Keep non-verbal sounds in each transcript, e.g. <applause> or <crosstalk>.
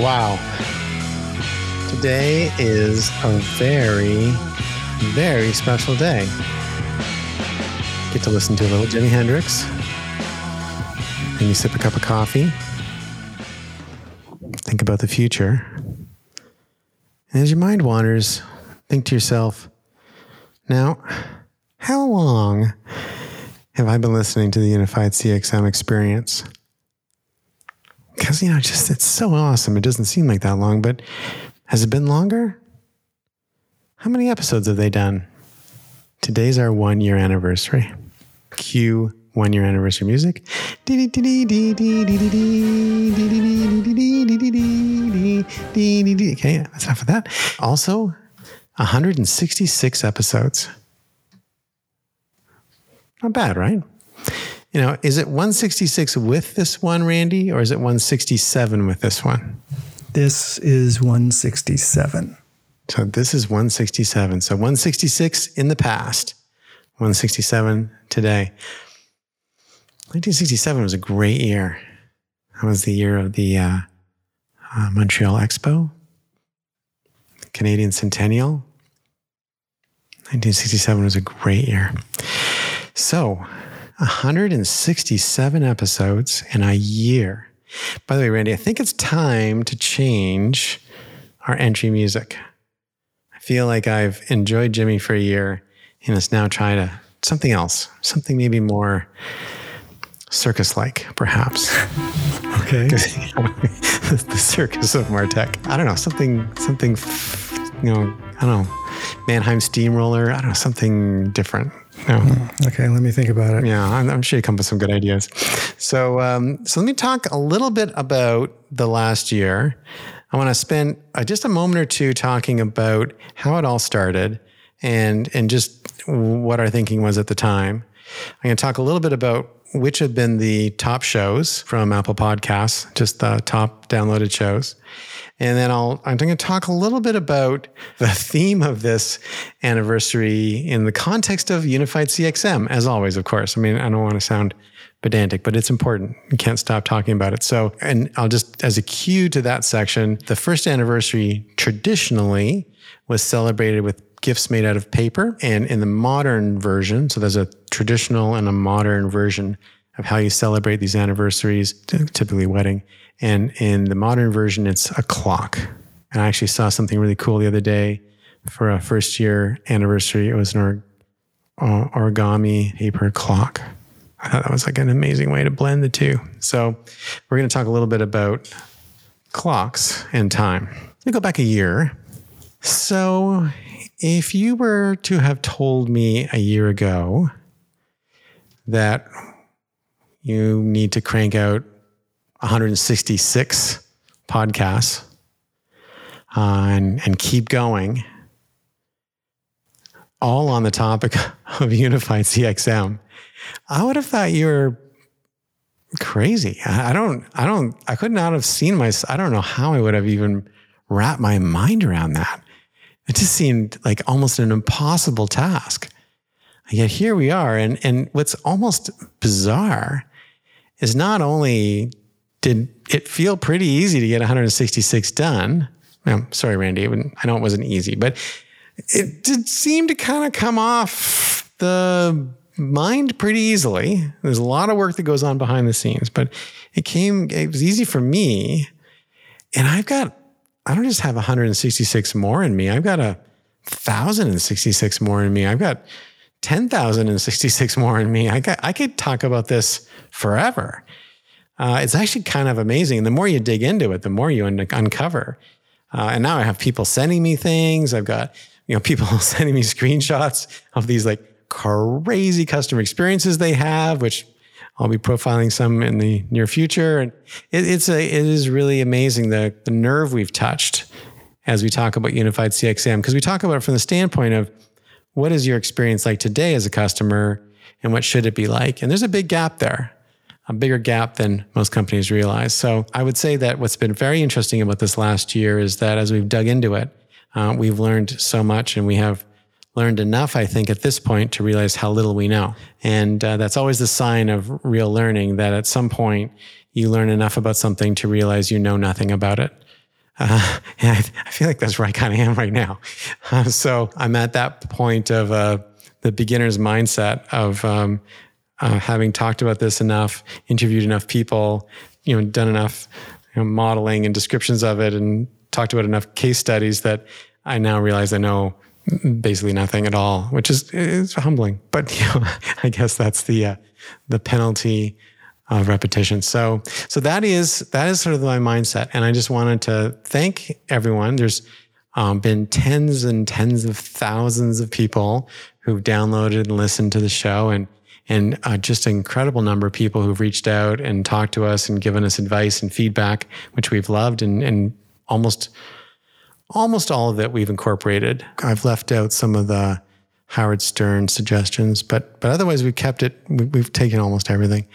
Wow. Today is a very, very special day. Get to listen to a little Jimi Hendrix. And you sip a cup of coffee. Think about the future. And as your mind wanders, think to yourself, now, how long have I been listening to the Unified CXM experience? Because, you know, just it's so awesome. It doesn't seem like that long, but has it been longer? How many episodes have they done? Today's our one year anniversary. Cue one year anniversary music. Okay, that's enough of that. Also, 166 episodes. Not bad, right? You know, is it 166 with this one, Randy, or is it 167 with this one? This is 167. So this is 167. So 166 in the past, 167 today. 1967 was a great year. That was the year of the uh, uh, Montreal Expo, Canadian Centennial. 1967 was a great year. So, 167 episodes in a year. By the way, Randy, I think it's time to change our entry music. I feel like I've enjoyed Jimi for a year and it's now try to something else, something maybe more circus like, perhaps. <laughs> <laughs> Okay. <laughs> the circus of Martech. I don't know, something, something, you know, I don't know, Mannheim Steamroller. I don't know, something different. No. Okay, let me think about it. Yeah, I'm, I'm sure you come up with some good ideas. So, um, so let me talk a little bit about the last year. I want to spend uh, just a moment or two talking about how it all started and and just what our thinking was at the time. I'm going to talk a little bit about which have been the top shows from Apple Podcasts, just the top downloaded shows. And then I'll, I'm going to talk a little bit about the theme of this anniversary in the context of Unified CXM, as always, of course. I mean, I don't want to sound pedantic, but it's important. You can't stop talking about it. So, and I'll just, as a cue to that section, the first anniversary traditionally was celebrated with gifts made out of paper. And in the modern version, so there's a traditional and a modern version of how you celebrate these anniversaries, typically wedding. And in the modern version, it's a clock. And I actually saw something really cool the other day for a first year anniversary. It was an uh, origami paper clock. I thought that was like an amazing way to blend the two. So we're going to talk a little bit about clocks and time. Let me go back a year. So if you were to have told me a year ago that you need to crank out 166 podcasts uh, and, and keep going, all on the topic <laughs> of unified CXM, I would have thought you were crazy. I don't, I don't, I could not have seen my, I don't know how I would have even wrapped my mind around that. It just seemed like almost an impossible task. And Yet here we are. And, and what's almost bizarre is not only did it feel pretty easy to get 166 done. I'm sorry, Randy. I know it wasn't easy, but it did seem to kind of come off the mind pretty easily. There's a lot of work that goes on behind the scenes, but it came, it was easy for me. And I've got, I don't just have 166 more in me. I've got a thousand and sixty-six more in me. I've got 10,066 more in me. I got, I could talk about this forever. Uh, it's actually kind of amazing. The more you dig into it, the more you un- uncover. Uh, and now I have people sending me things. I've got, you know, <laughs> people sending me screenshots of these like crazy customer experiences they have, which I'll be profiling some in the near future. And it, it's a, it is really amazing the, the nerve we've touched as we talk about unified CXM, because we talk about it from the standpoint of what is your experience like today as a customer and what should it be like? And there's a big gap there, a bigger gap than most companies realize. So I would say that what's been very interesting about this last year is that as we've dug into it, uh, we've learned so much and we have learned enough, I think, at this point to realize how little we know. And uh, that's always the sign of real learning that at some point you learn enough about something to realize you know nothing about it. Uh, <laughs> and I, I, feel like that's where I kind of am right now. Uh, so I'm at that point of uh, the beginner's mindset of um, uh, having talked about this enough, interviewed enough people, you know, done enough you know, modeling and descriptions of it, and talked about enough case studies that I now realize I know basically nothing at all, which is is humbling. But <laughs> you know, I guess that's the uh, the penalty of repetition. So so that is that is sort of my mindset, and I just wanted to thank everyone. There's um, been tens and tens of thousands of people who've downloaded and listened to the show, and and uh, just an incredible number of people who've reached out and talked to us and given us advice and feedback, which we've loved, and and almost almost all of it we've incorporated. I've left out some of the Howard Stern suggestions, but but otherwise we've kept it. We've taken almost everything,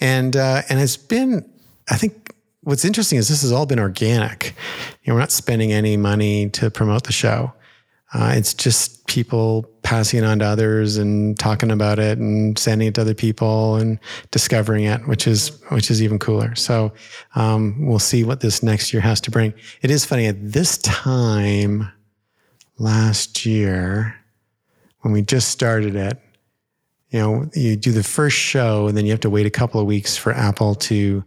and uh, and it's been. I think what's interesting is this has all been organic. You know, we're not spending any money to promote the show. Uh, it's just people passing it on to others and talking about it and sending it to other people and discovering it, which is which is even cooler. So um, we'll see what this next year has to bring. It is funny at this time last year when we just started it. You know, you do the first show and then you have to wait a couple of weeks for Apple to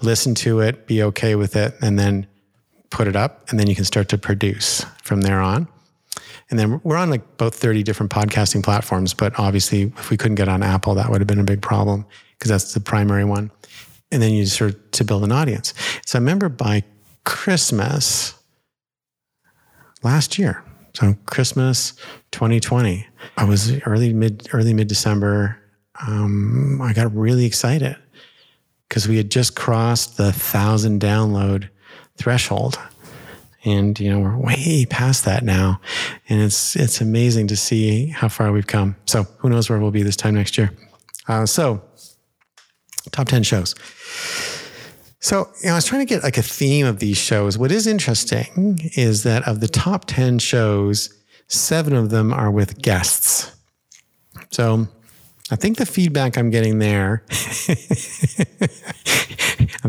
listen to it, be okay with it, and then put it up, and then you can start to produce from there on. And then we're on like both 30 different podcasting platforms, but obviously if we couldn't get on Apple, that would have been a big problem because that's the primary one. And then you start to build an audience. So I remember by Christmas last year, so Christmas 2020, I was early mid early mid December. Um, I got really excited because we had just crossed the thousand download threshold and you know we're way past that now. And it's it's amazing to see how far we've come. So who knows where we'll be this time next year. Uh, so top 10 shows. So you know, i was trying to get like a theme of these shows. What is interesting is that of the top 10 shows seven of them are with guests. So I think the feedback I'm getting there, <laughs> I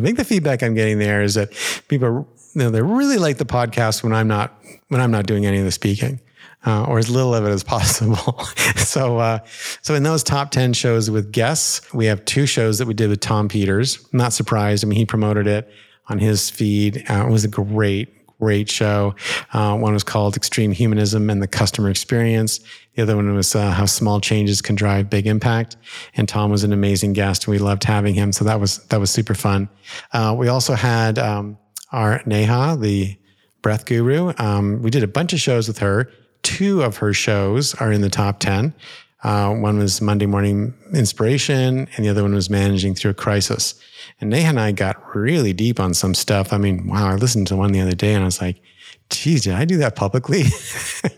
think the feedback I'm getting there is that people you know, they really like the podcast when I'm not when I'm not doing any of the speaking. Uh, or as little of it as possible. <laughs> so, uh, so in those top 10 shows with guests, we have two shows that we did with Tom Peters. I'm not surprised. I mean, he promoted it on his feed. Uh, it was a great, great show. Uh, one was called Extreme Humanism and the Customer Experience. The other one was uh, How Small Changes Can Drive Big Impact. And Tom was an amazing guest. And we loved having him. So that was, that was super fun. Uh, we also had, um, our Neha, the breath guru. Um, we did a bunch of shows with her. Two of her shows are in the top 10. Uh, one was Monday Morning Inspiration, and the other one was Managing Through a Crisis. And Neha and I got really deep on some stuff. I mean, wow, I listened to one the other day and I was like, geez, did I do that publicly? <laughs>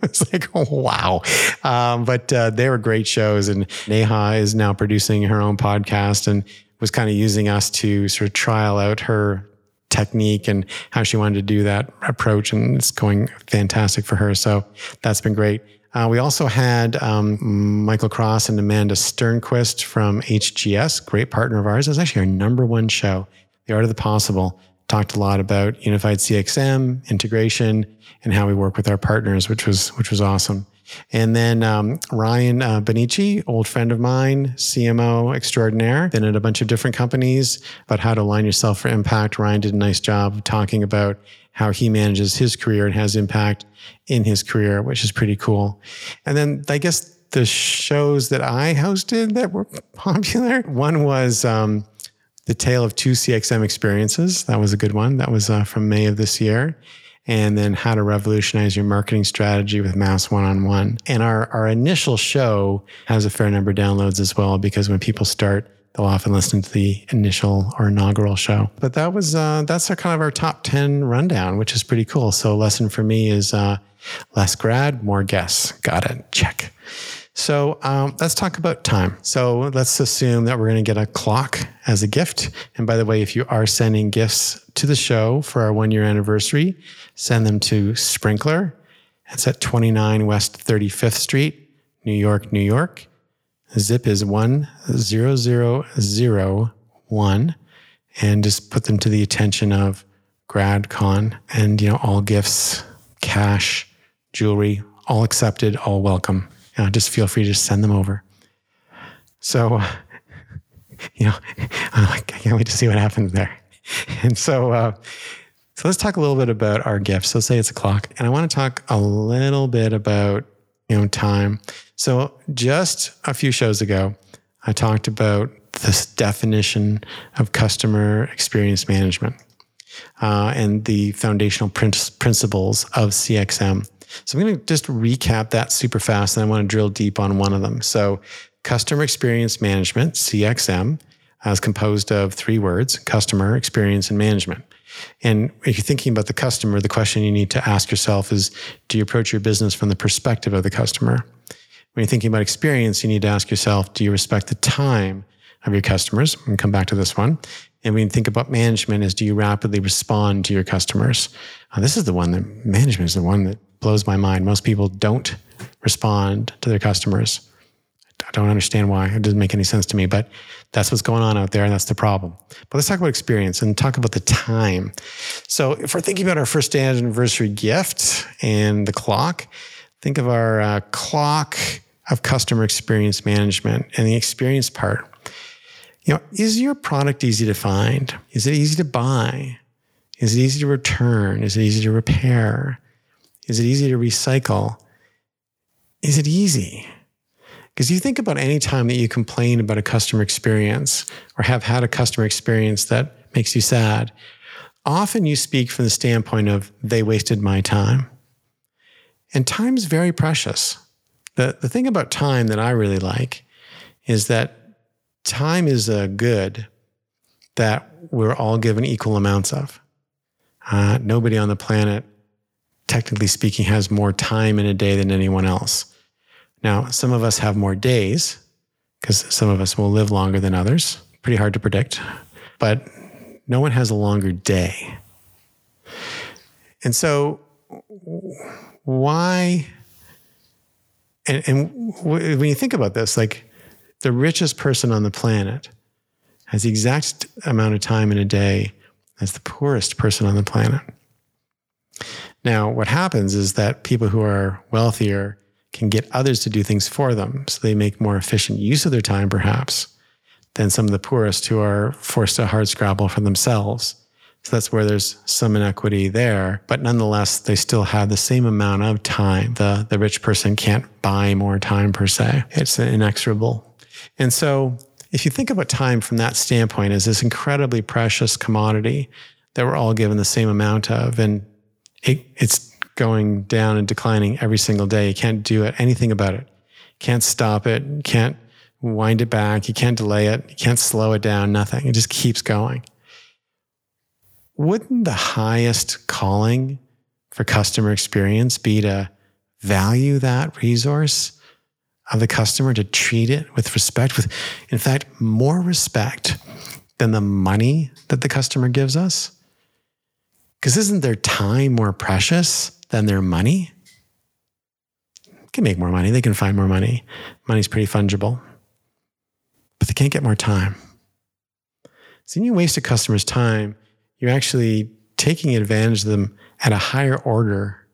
it's like, wow. Um, but uh, they were great shows. And Neha is now producing her own podcast and was kind of using us to sort of trial out her technique and how she wanted to do that approach. And it's going fantastic for her. So that's been great. Uh, we also had um, Michael Cross and Amanda Sternquist from HGS, great partner of ours. It was actually our number one show, The Art of the Possible. Talked a lot about unified CXM integration and how we work with our partners, which was which was awesome. And then um, Ryan uh, Benici, old friend of mine, CMO extraordinaire, been at a bunch of different companies about how to align yourself for impact. Ryan did a nice job talking about how he manages his career and has impact in his career, which is pretty cool. And then I guess the shows that I hosted that were <laughs> popular, one was um, the Tale of Two CXM Experiences. That was a good one. That was uh, from May of this year and then how to revolutionize your marketing strategy with mass one-on-one. And our, our initial show has a fair number of downloads as well, because when people start, they'll often listen to the initial or inaugural show. But that was, uh, that's our kind of our top 10 rundown, which is pretty cool. So lesson for me is, uh, less grad, more guests. Got it. Check. So um, let's talk about time. So let's assume that we're going to get a clock as a gift. And by the way, if you are sending gifts to the show for our one year anniversary, send them to Sprinklr. It's at 29 West 35th Street, New York, New York. Zip is 10001. And just put them to the attention of Grad Conn, and you know, all gifts, cash, jewelry, all accepted, all welcome. Know, just feel free to send them over. So, <laughs> you know, <laughs> I'm like, I can't wait to see what happens there. <laughs> And so, uh, so let's talk a little bit about our gifts. Let's say it's a clock, and I want to talk a little bit about you know time. So just a few shows ago, I talked about this definition of customer experience management uh, and the foundational principles of CXM. So I'm going to just recap that super fast, and I want to drill deep on one of them. So customer experience management (CXM) is composed of three words: customer experience and management. And if you're thinking about the customer, the question you need to ask yourself is do you approach your business from the perspective of the customer? When you're thinking about experience, you need to ask yourself do you respect the time of your customers? And come back to this one. And when you think about management, is do you rapidly respond to your customers? Uh, this is the one that management is the one that blows my mind. Most people don't respond to their customers. I don't understand why. It doesn't make any sense to me, but that's what's going on out there, and that's the problem. But let's talk about experience and talk about the time. So, if we're thinking about our first anniversary gift and the clock, think of our uh, clock of customer experience management and the experience part. You know, is your product easy to find? Is it easy to buy? Is it easy to return? Is it easy to repair? Is it easy to recycle? Is it easy? Because you think about any time that you complain about a customer experience or have had a customer experience that makes you sad, often you speak from the standpoint of they wasted my time. And time's very precious. The, the thing about time that I really like is that time is a good that we're all given equal amounts of. Uh, nobody on the planet, technically speaking, has more time in a day than anyone else. Now, some of us have more days because some of us will live longer than others. Pretty hard to predict, but no one has a longer day. And so, why? And, and when you think about this, like the richest person on the planet has the exact amount of time in a day as the poorest person on the planet. Now, what happens is that people who are wealthier can get others to do things for them. So they make more efficient use of their time, perhaps, than some of the poorest who are forced to hard scrabble for themselves. So that's where there's some inequity there. But nonetheless, they still have the same amount of time. The, the rich person can't buy more time per se, it's inexorable. And so if you think about time from that standpoint as this incredibly precious commodity that we're all given the same amount of, and it, it's going down and declining every single day. You can't do it, anything about it. Can't stop it. Can't wind it back. You can't delay it. You can't slow it down. Nothing. It just keeps going. Wouldn't the highest calling for customer experience be to value that resource of the customer, to treat it with respect, with, in fact, more respect than the money that the customer gives us? Because isn't their time more precious than their money. They can make more money, they can find more money. Money's pretty fungible, but they can't get more time. So when you waste a customer's time, you're actually taking advantage of them at a higher order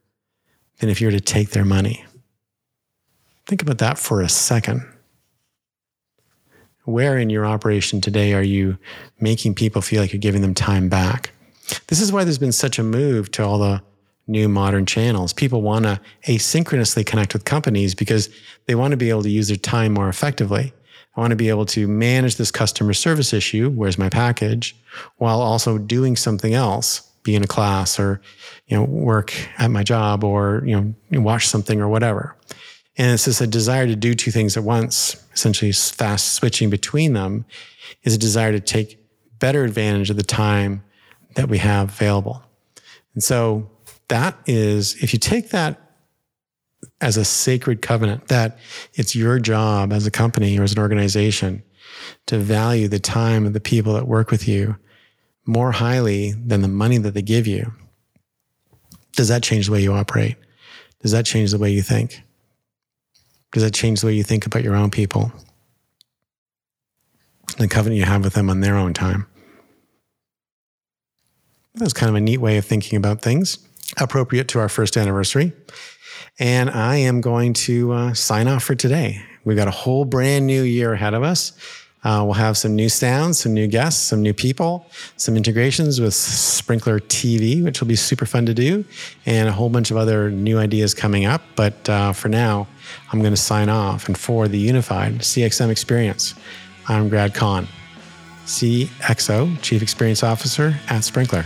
than if you were to take their money. Think about that for a second. Where in your operation today are you making people feel like you're giving them time back? This is why there's been such a move to all the new modern channels. People want to asynchronously connect with companies because they want to be able to use their time more effectively. I want to be able to manage this customer service issue, where's my package, while also doing something else, be in a class or, you know, work at my job or, you know, watch something or whatever. And it's just a desire to do two things at once, essentially fast switching between them is a desire to take better advantage of the time that we have available. And so that is, if you take that as a sacred covenant, that it's your job as a company or as an organization to value the time of the people that work with you more highly than the money that they give you, does that change the way you operate? Does that change the way you think? Does that change the way you think about your own people? The covenant you have with them on their own time. That was kind of a neat way of thinking about things, appropriate to our first anniversary. And I am going to uh, sign off for today. We've got a whole brand new year ahead of us. Uh, we'll have some new sounds, some new guests, some new people, some integrations with Sprinklr TV, which will be super fun to do, and a whole bunch of other new ideas coming up. But uh, for now, I'm going to sign off. And for the unified CXM experience, I'm Grad Conn, CXO, Chief Experience Officer at Sprinklr.